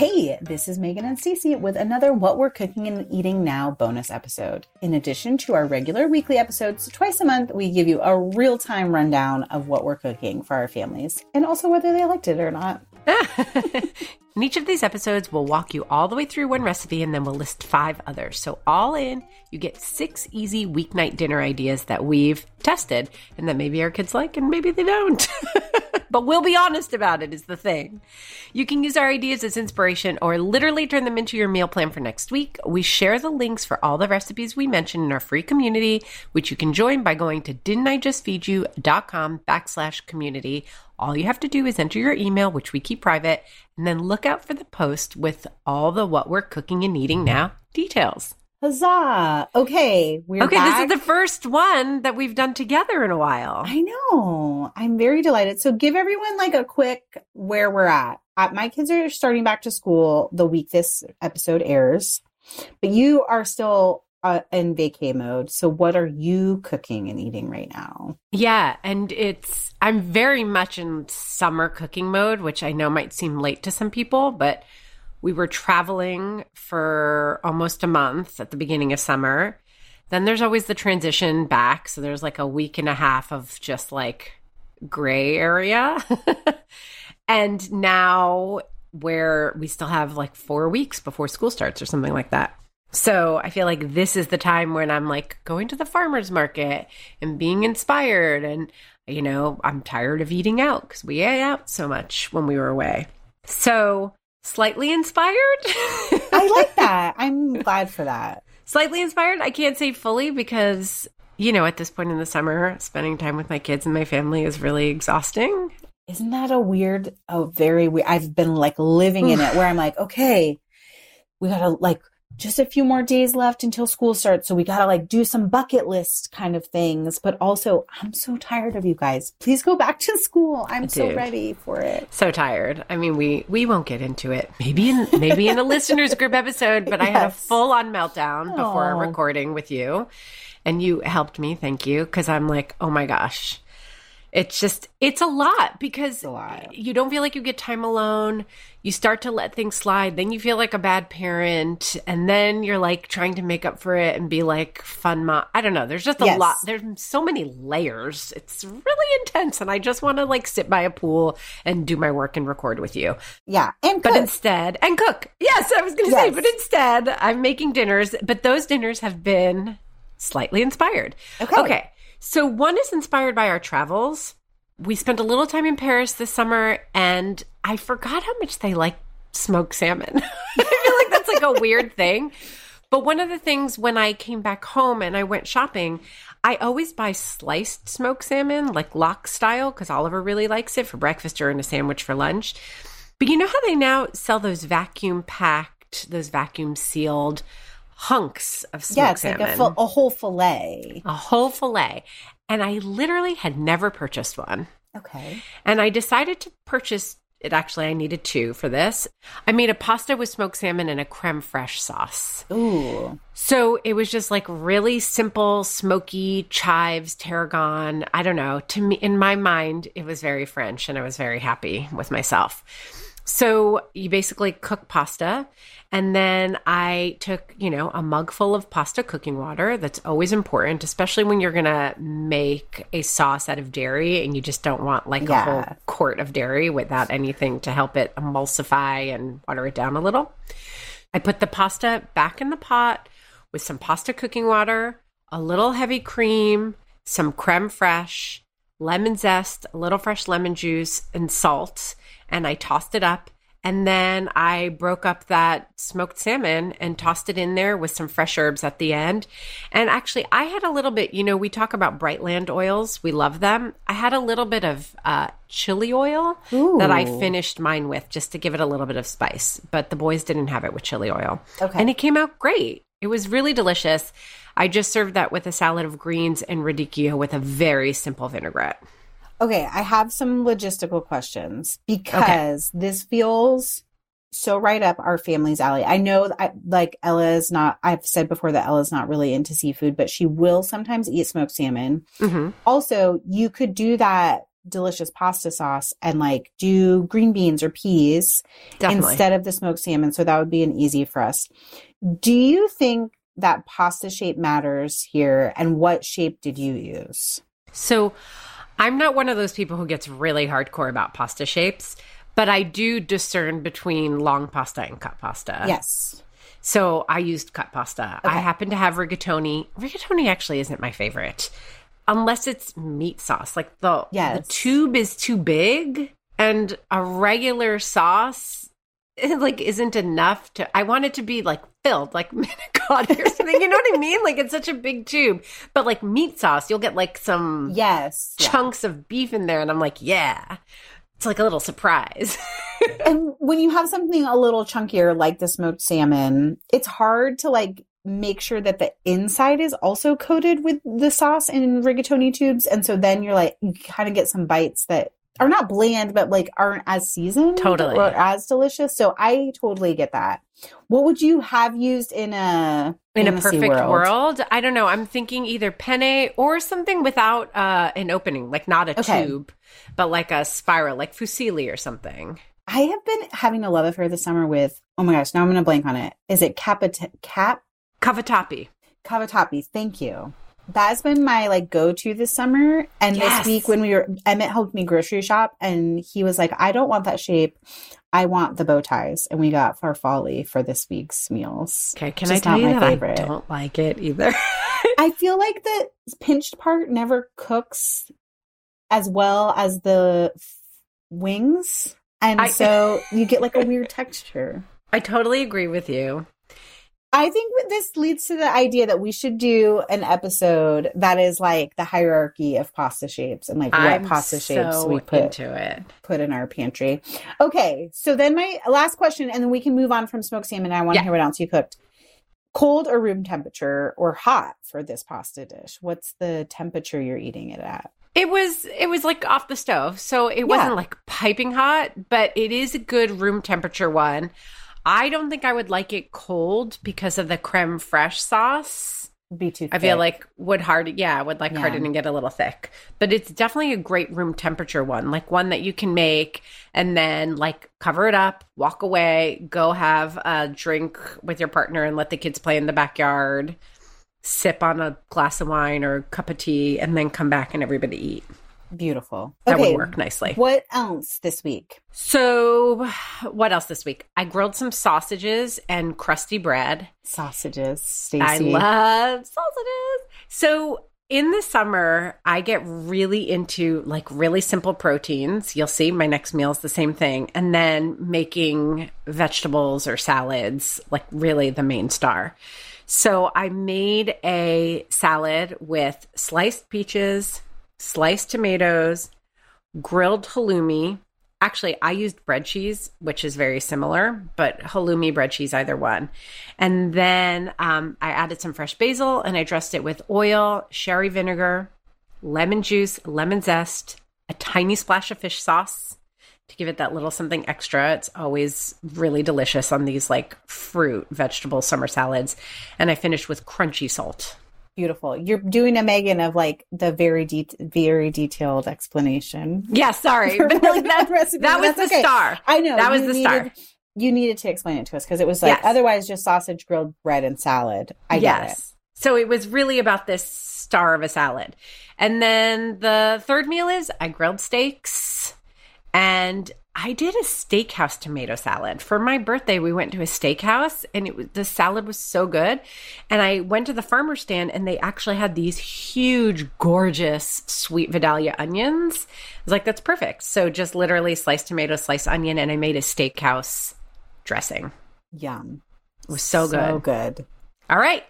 Hey, this is Megan and Stacey with another What We're Cooking and Eating Now bonus episode. In addition to our regular weekly episodes, twice a month we give you a real time rundown of what we're cooking for our families and also whether they liked it or not. in each of these episodes, we'll walk you all the way through one recipe and then we'll list five others. So, all in, you get six easy weeknight dinner ideas that we've tested and that maybe our kids like and maybe they don't. but we'll be honest about it, is the thing. You can use our ideas as inspiration or literally turn them into your meal plan for next week. We share the links for all the recipes we mentioned in our free community, which you can join by going to didn'tijustfeedyou.com backslash community. All you have to do is enter your email, which we keep private, and then look out for the post with all the what we're cooking and eating now details. Huzzah! Okay, we're okay. Back. This is the first one that we've done together in a while. I know. I'm very delighted. So, give everyone like a quick where we're at. Uh, my kids are starting back to school the week this episode airs, but you are still uh, in vacay mode. So, what are you cooking and eating right now? Yeah, and it's I'm very much in summer cooking mode, which I know might seem late to some people, but we were traveling for almost a month at the beginning of summer. Then there's always the transition back. So there's like a week and a half of just like gray area. and now where we still have like four weeks before school starts or something like that. So I feel like this is the time when I'm like going to the farmer's market and being inspired. And, you know, I'm tired of eating out because we ate out so much when we were away. So slightly inspired. I like that. I'm glad for that. Slightly inspired. I can't say fully because, you know, at this point in the summer, spending time with my kids and my family is really exhausting. Isn't that a weird, a very weird? I've been like living in it where I'm like, okay, we gotta like just a few more days left until school starts. So we got to like do some bucket list kind of things. But also, I'm so tired of you guys. Please go back to school. I'm Dude, so ready for it. So tired. I mean, we we won't get into it. Maybe in maybe in a listeners group episode, but yes. I had a full on meltdown before oh. recording with you. And you helped me. Thank you. Cause I'm like, oh my gosh it's just it's a lot because a lot. you don't feel like you get time alone. You start to let things slide. Then you feel like a bad parent. And then you're like trying to make up for it and be like fun mom i don't know. There's just a yes. lot there's so many layers. It's really intense. And i just want to like sit by a pool and do my work and record with you. Yeah and but instead and cook. Yes i was gonna yes. say but instead i'm making dinners. But those dinners have been slightly inspired. Okay. Okay so one is inspired by our travels. We spent a little time in Paris this summer and I forgot how much they like smoked salmon. I feel like that's like a weird thing. But one of the things when I came back home and I went shopping, I always buy sliced smoked salmon, like lox style, because Oliver really likes it for breakfast or in a sandwich for lunch. But you know how they now sell those vacuum packed, those vacuum sealed hunks of smoked yeah, it's salmon. Like a, a whole fillet. A whole fillet. And I literally had never purchased one. Okay. And I decided to purchase it actually I needed two for this. I made a pasta with smoked salmon and a creme fraiche sauce. Ooh. So it was just like really simple, smoky chives, tarragon. I don't know. To me in my mind, it was very French and I was very happy with myself. So you basically cook pasta and then I took, you know, a mug full of pasta cooking water. That's always important, especially when you're going to make a sauce out of dairy and you just don't want like yeah. a whole quart of dairy without anything to help it emulsify and water it down a little. I put the pasta back in the pot with some pasta cooking water, a little heavy cream, some creme fraiche, lemon zest, a little fresh lemon juice, and salt. And I tossed it up. And then I broke up that smoked salmon and tossed it in there with some fresh herbs at the end. And actually, I had a little bit, you know, we talk about Brightland oils, we love them. I had a little bit of uh, chili oil Ooh. that I finished mine with just to give it a little bit of spice. But the boys didn't have it with chili oil. Okay. And it came out great. It was really delicious. I just served that with a salad of greens and radicchio with a very simple vinaigrette. Okay, I have some logistical questions because this feels so right up our family's alley. I know, I, like Ella is not. I've said before that Ella's not really into seafood, but she will sometimes eat smoked salmon. hmm Also, you could do that delicious pasta sauce and like do green beans or peas Definitely. instead of the smoked salmon. So that would be an easy for us. Do you think that pasta shape matters here? And what shape did you use? So I'm not one of those people who gets really hardcore about pasta shapes, but I do discern between long pasta and cut pasta. yes. So I used cut pasta. Okay. I happen to have rigatoni. Rigatoni actually isn't my favorite, unless it's meat sauce. Like the Yes. the tube is too big, and a regular sauce like isn't enough to. I want it to be like filled, like manicotti or something. you know what I mean? Like it's such a big tube, but like meat sauce, you'll get like some Yes. yeah. chunks of beef in there, and I'm like, yeah, it's like a little surprise. and when you have something a little chunkier like the smoked salmon, it's hard to like make sure that the inside is also coated with the sauce in rigatoni tubes. And so then you're like, you kind of get some bites that are not bland, but like aren't as seasoned Totally. or as delicious. So I totally get that. What would you have used in a in a perfect world. I don't know. I'm thinking either penne or something without uh, an opening, like not a Okay. tube, but like a spiral, like fusilli or something. I have been having a love affair this summer with, oh my gosh, now I'm going to blank on it. Is it Capita, Cap? Cavatappi. Cavatappi, thank you. That's been my like go to this summer. And Yes. this week when we were Emmett helped me grocery shop and he was like, I don't want that shape. I want the bow ties. And we got farfalle for this week's meals. Okay, can I tell you my that favorite. I don't like it either? I feel like the pinched part never cooks as well as the f- wings. And I- so you get like a weird texture. I totally agree with you. I think this leads to the idea that we should do an episode that is like the hierarchy of pasta shapes and like what I'm pasta shapes we put into it. put in our pantry. Okay, so then my last question, and then we can move on from smoked salmon. I want to Yeah. hear what else you cooked. Cold or room temperature or hot for this pasta dish? What's the temperature you're eating it at? It was it was like off the stove, so it wasn't like piping hot, but it is a good room temperature one. I don't think I would like it cold because of the creme fraiche sauce. Be too. I feel like would hard, yeah, would like Yeah. harden and get a little thick. But it's definitely a great room temperature one, like one that you can make and then like cover it up, walk away, go have a drink with your partner and let the kids play in the backyard, sip on a glass of wine or a cup of tea, and then come back and everybody eat. Beautiful. That okay, would work nicely. what else this week? So, what else this week? I grilled some sausages and crusty bread. Sausages, Stacy. I love sausages. So in the summer, I get really into like really simple proteins. You'll see my next meal is the same thing. And then making vegetables or salads, like really the main star. So I made a salad with sliced peaches, sliced tomatoes, grilled halloumi. Actually, I used bread cheese, which is very similar, but halloumi bread cheese, either one. And then um, I added some fresh basil and I dressed it with oil, sherry vinegar, lemon juice, lemon zest, a tiny splash of fish sauce to give it that little something extra. It's always really delicious on these like fruit, vegetable summer salads. And I finished with crunchy salt. Beautiful. You're doing a Megan of like the very de- very detailed explanation. Yeah, sorry. But really that, recipe, that was the okay. star. I know That was the needed- star. You needed to explain it to us because it was like Yes. otherwise just sausage, grilled bread, and salad. I get it. So it was really about this star of a salad. And then the third meal is I grilled steaks and I did a steakhouse tomato salad. For my birthday, we went to a steakhouse and it was, the salad was so good. And I went to the farmer stand and they actually had these huge, gorgeous sweet Vidalia onions. I was like, that's perfect. So just literally sliced tomato, sliced onion, and I made a steakhouse dressing. Yum. It was so, So good. good. All right.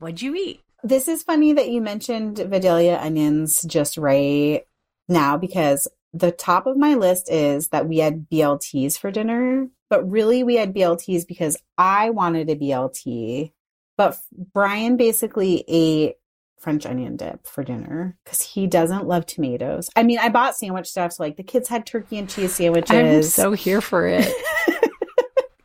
What'd you eat? This is funny that you mentioned Vidalia onions just right now because the top of my list is that we had BLTs for dinner, but really we had BLTs because I wanted a BLT, but Brian basically ate French onion dip for dinner because he doesn't love tomatoes. I mean, I bought sandwich stuff, so like the kids had turkey and cheese sandwiches. I'm so here for it.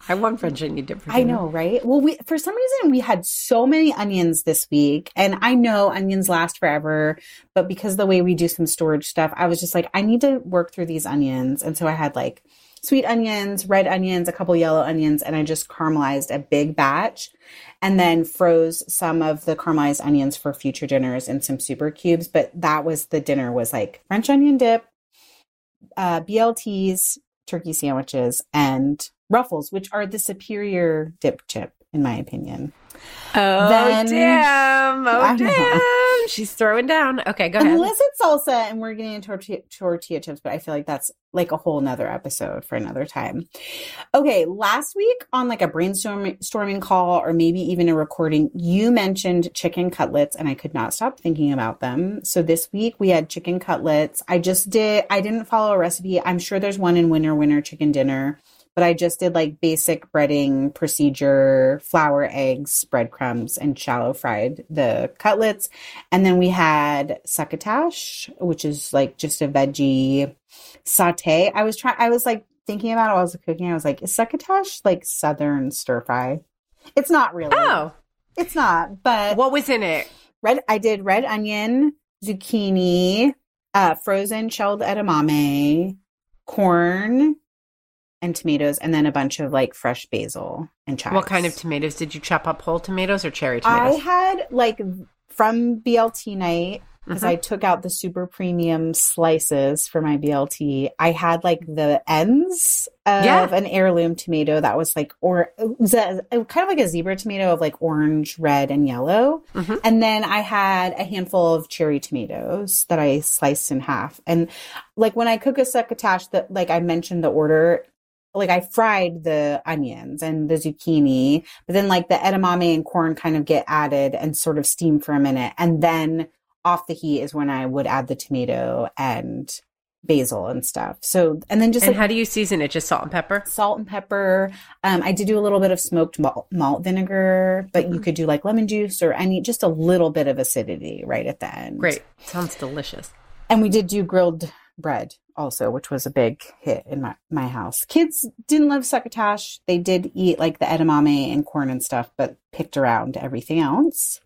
I want French onion dip. For I know, right? Well, we for some reason we had so many onions this week, and I know onions last forever, but because of the way we do some storage stuff, I was just like, I need to work through these onions, and so I had like sweet onions, red onions, a couple yellow onions, and I just caramelized a big batch, and then froze some of the caramelized onions for future dinners in some super cubes. But that was the dinner was like French onion dip, uh, BLTs, turkey sandwiches, and ruffles, which are the superior dip chip, in my opinion. Oh Then- damn! Oh damn! She's throwing down. Okay, go ahead. Unless it's salsa and we're getting into tortilla, tortilla chips, but I feel like that's like a whole nother episode for another time. Okay, last week on like a brainstorming storming call or maybe even a recording, you mentioned chicken cutlets and I could not stop thinking about them. So this week we had chicken cutlets. I just did I didn't follow a recipe. I'm sure there's one in winner winner chicken dinner. But I just did like basic breading procedure, flour, eggs, breadcrumbs, and shallow fried the cutlets. And then we had succotash, which is like just a veggie saute. I was trying, I was like thinking about it while I was cooking. I was like, is succotash like southern stir fry? It's not really. oh, It's not, but what was in it? red, I did red onion, zucchini, uh, frozen shelled edamame, corn, and tomatoes, and then a bunch of like fresh basil and chives. What kind of tomatoes did you chop up? Whole tomatoes or cherry tomatoes? I had like from BLT night because Mhm. I took out the super premium slices for my BLT. I had like the ends of Yeah. an heirloom tomato that was like or was a, kind of like a zebra tomato of like orange, red, and yellow. Mhm. And then I had a handful of cherry tomatoes that I sliced in half. And like when I cook a succotash, that like I mentioned the order. Like I fried the onions and the zucchini, but then like the edamame and corn kind of get added and sort of steam for a minute. And then off the heat is when I would add the tomato and basil and stuff. So, and then just and like how do you season it? Just salt and pepper? salt and pepper. Um, I did do a little bit of smoked malt, malt vinegar, but Mm-hmm. you could do like lemon juice or any, just a little bit of acidity right at the end. Great. Sounds delicious. And we did do grilled bread also, which was a big hit in my, my house. Kids didn't love succotash. They did eat like the edamame and corn and stuff, but picked around everything else.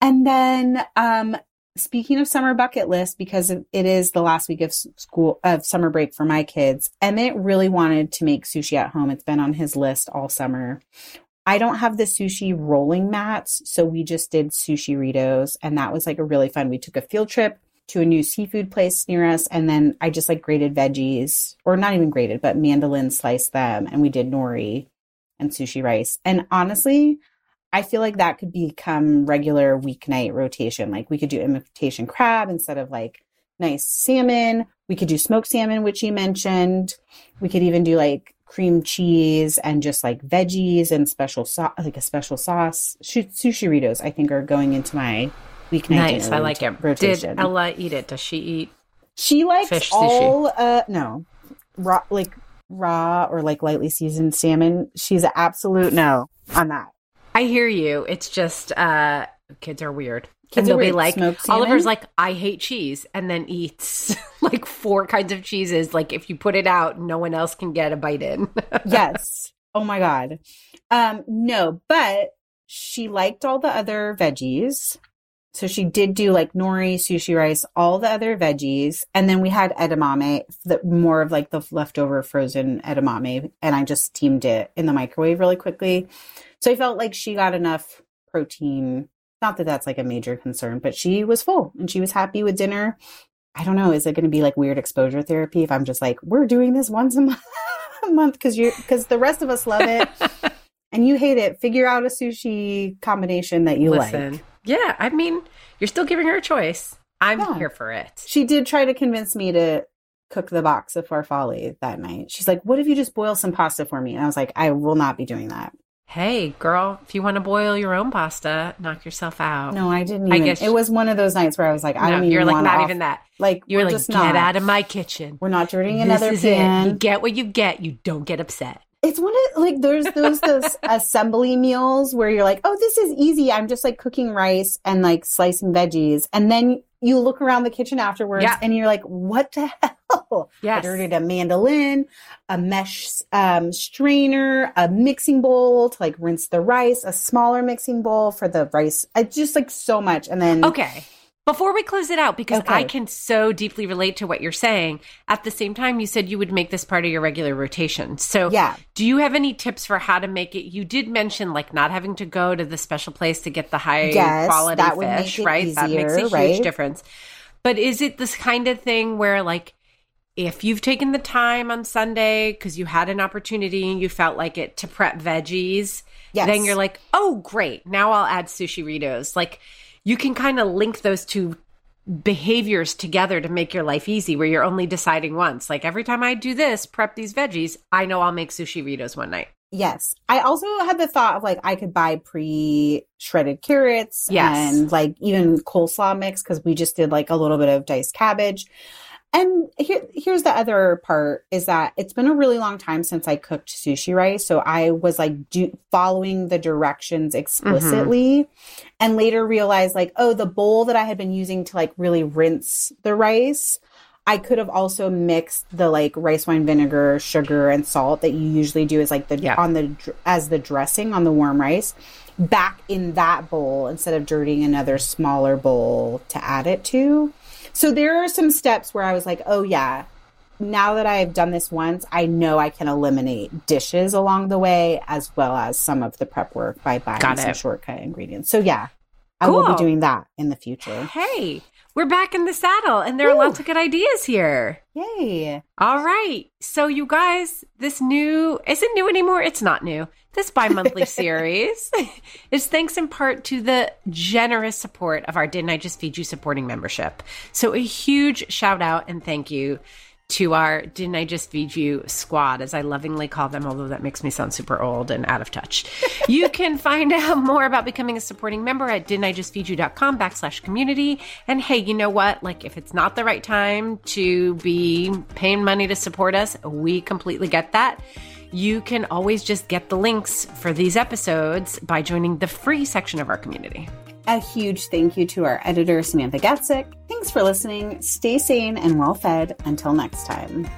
And then, um, speaking of summer bucket list, because it is the last week of school of summer break for my kids, Emmett really wanted to make sushi at home. It's been on his list all summer. I don't have the sushi rolling mats, so we just did sushi ritos, and that was like a really fun. We took a field trip to a new seafood place near us, and then I just like grated veggies, or not even grated, but mandolin sliced them, and we did nori and sushi rice. And honestly, I feel like that could become regular weeknight rotation. Like we could do imitation crab instead of like nice salmon. We could do smoked salmon, which you mentioned. We could even do like cream cheese and just like veggies and special sauce, like a special sauce. Sh- sushi ritos, I think, are going into my weeknight. Nice. I like it. Rotation. Did Ella eat it? Does she eat? she likes fish all uh no raw like raw or like lightly seasoned salmon. She's an absolute no on that. I hear you. It's just uh kids are weird. Kids and they'll be like, Smoked salmon? Oliver's like, I hate cheese, and then eats like four kinds of cheeses. Like if you put it out, no one else can get a bite in. yes. Oh my god. Um no, but she liked all the other veggies. So she did do like nori, sushi rice, all the other veggies, and then we had edamame, the more of like the leftover frozen edamame, and I just steamed it in the microwave really quickly. So I felt like she got enough protein. Not that that's like a major concern, but she was full and she was happy with dinner. I don't know, is it going to be like weird exposure therapy if I'm just like, we're doing this once a month, month because you because the rest of us love it and you hate it. Figure out a sushi combination that you Listen, like. Yeah, I mean, you're still giving her a choice. I'm Yeah. here for it. She did try to convince me to cook the box of farfalle that night. She's like, "What if you just boil some pasta for me?" And I was like, "I will not be doing that." Hey, girl, if you want to boil your own pasta, knock yourself out. No, I didn't. I guess- it was one of those nights where I was like, "I No, don't even you're like not off- even that. Like You're like, just get not. out of my kitchen. We're not dirtying another pan. You get what you get. You don't get upset. It's one of like there's those those assembly meals where you're like, oh, this is easy. I'm just like cooking rice and like slicing veggies, and then you look around the kitchen afterwards Yeah. and you're like, what the hell? Yes. I dirtied a mandolin, a mesh um, strainer, a mixing bowl to like rinse the rice, a smaller mixing bowl for the rice. It's just like so much, and then Okay. Before we close it out, because Okay. I can so deeply relate to what you're saying, at the same time, you said you would make this part of your regular rotation. So, yeah, do you have any tips for how to make it? You did mention like not having to go to the special place to get the high Yes, quality that would make fish, right? that makes a huge right? difference. But is it this kind of thing where like if you've taken the time on Sunday because you had an opportunity and you felt like it to prep veggies, yes, then you're like, oh, great. Now I'll add sushi ritos. Like you can kind of link those two behaviors together to make your life easy where you're only deciding once. Like every time I do this, prep these veggies, I know I'll make sushi ritos one night. Yes. I also had the thought of like I could buy pre shredded carrots Yes. and like even coleslaw mix because we just did like a little bit of diced cabbage. And here, here's the other part is that it's been a really long time since I cooked sushi rice. So I was like do, following the directions mm-hmm. explicitly and later realized like, oh, the bowl that I had been using to like really rinse the rice, I could have also mixed the like rice wine vinegar, sugar, and salt that you usually do as like the Yeah. on the as the dressing on the warm rice back in that bowl instead of dirtying another smaller bowl to add it to. So there are some steps where I was like, oh yeah, now that I've done this once, I know I can eliminate dishes along the way as well as some of the prep work by buying some shortcut ingredients. So yeah, I will be doing that in the future. Hey, we're back in the saddle and there are Woo. lots of good ideas here. Yay. All right. So, you guys, this new, is it new anymore? It's not new. This bi monthly series is thanks in part to the generous support of our Didn't I Just Feed You supporting membership. So, a huge shout out and thank you to our Didn't I Just Feed You squad, as I lovingly call them, although that makes me sound super old and out of touch. you can find out more about becoming a supporting member at didn'tijustfeedyou.com backslash community. And hey, you know what? Like, if it's not the right time to be paying money to support us, we completely get that. You can always just get the links for these episodes by joining the free section of our community. A huge thank you to our editor, Samantha Gatzik. Thanks for listening. Stay sane and well fed. Until next time.